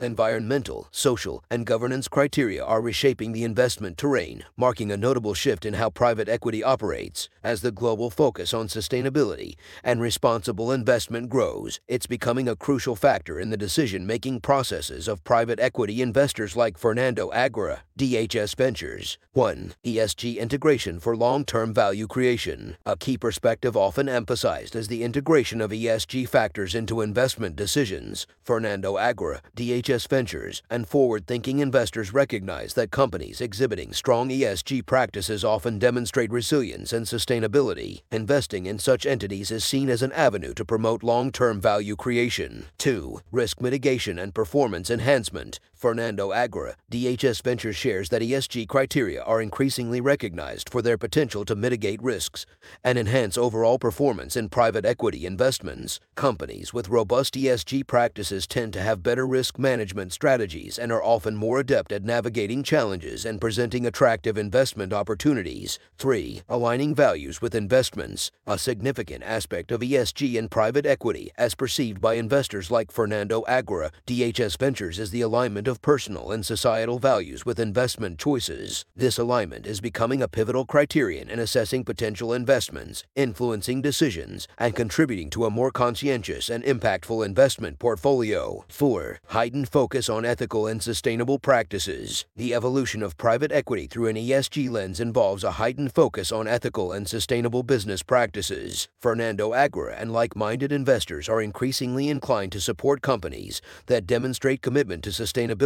Environmental, social, and governance criteria are reshaping the investment terrain, marking a notable shift in how private equity operates. As the global focus on sustainability and responsible investment grows, it's becoming a crucial factor in the decision making processes of private equity investors like Fernando Aguirre, DHS Ventures. 1. ESG integration for long term value creation. A key perspective often emphasized is the integration of ESG factors into investment decisions. Fernando Aguirre, DHS Ventures and forward thinking investors recognize that companies exhibiting strong ESG practices often demonstrate resilience and sustainability. Investing in such entities is seen as an avenue to promote long term value creation. 2. Risk mitigation and performance enhancement. Fernando Aguirre, DHS Ventures shares that ESG criteria are increasingly recognized for their potential to mitigate risks and enhance overall performance in private equity investments. Companies with robust ESG practices tend to have better risk management strategies and are often more adept at navigating challenges and presenting attractive investment opportunities. 3. Aligning values with investments. A significant aspect of ESG in private equity, as perceived by investors like Fernando Aguirre, DHS Ventures, is the alignment of personal and societal values with investment choices. This alignment is becoming a pivotal criterion in assessing potential investments, influencing decisions, and contributing to a more conscientious and impactful investment portfolio. 4. Heightened focus on ethical and sustainable practices. The evolution of private equity through an ESG lens involves a heightened focus on ethical and sustainable business practices. Fernando Aguirre and like minded investors are increasingly inclined to support companies that demonstrate commitment to sustainability,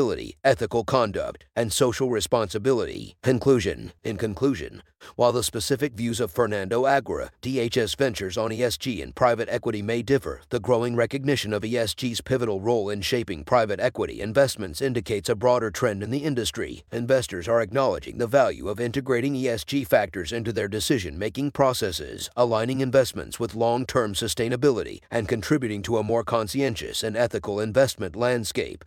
ethical conduct, and social responsibility. Conclusion In conclusion, while the specific views of Fernando Aguirre, DHS Ventures on ESG and private equity may differ, the growing recognition of ESG's pivotal role in shaping private equity investments indicates a broader trend in the industry. Investors are acknowledging the value of integrating ESG factors into their decision making processes, aligning investments with long term sustainability, and contributing to a more conscientious and ethical investment landscape.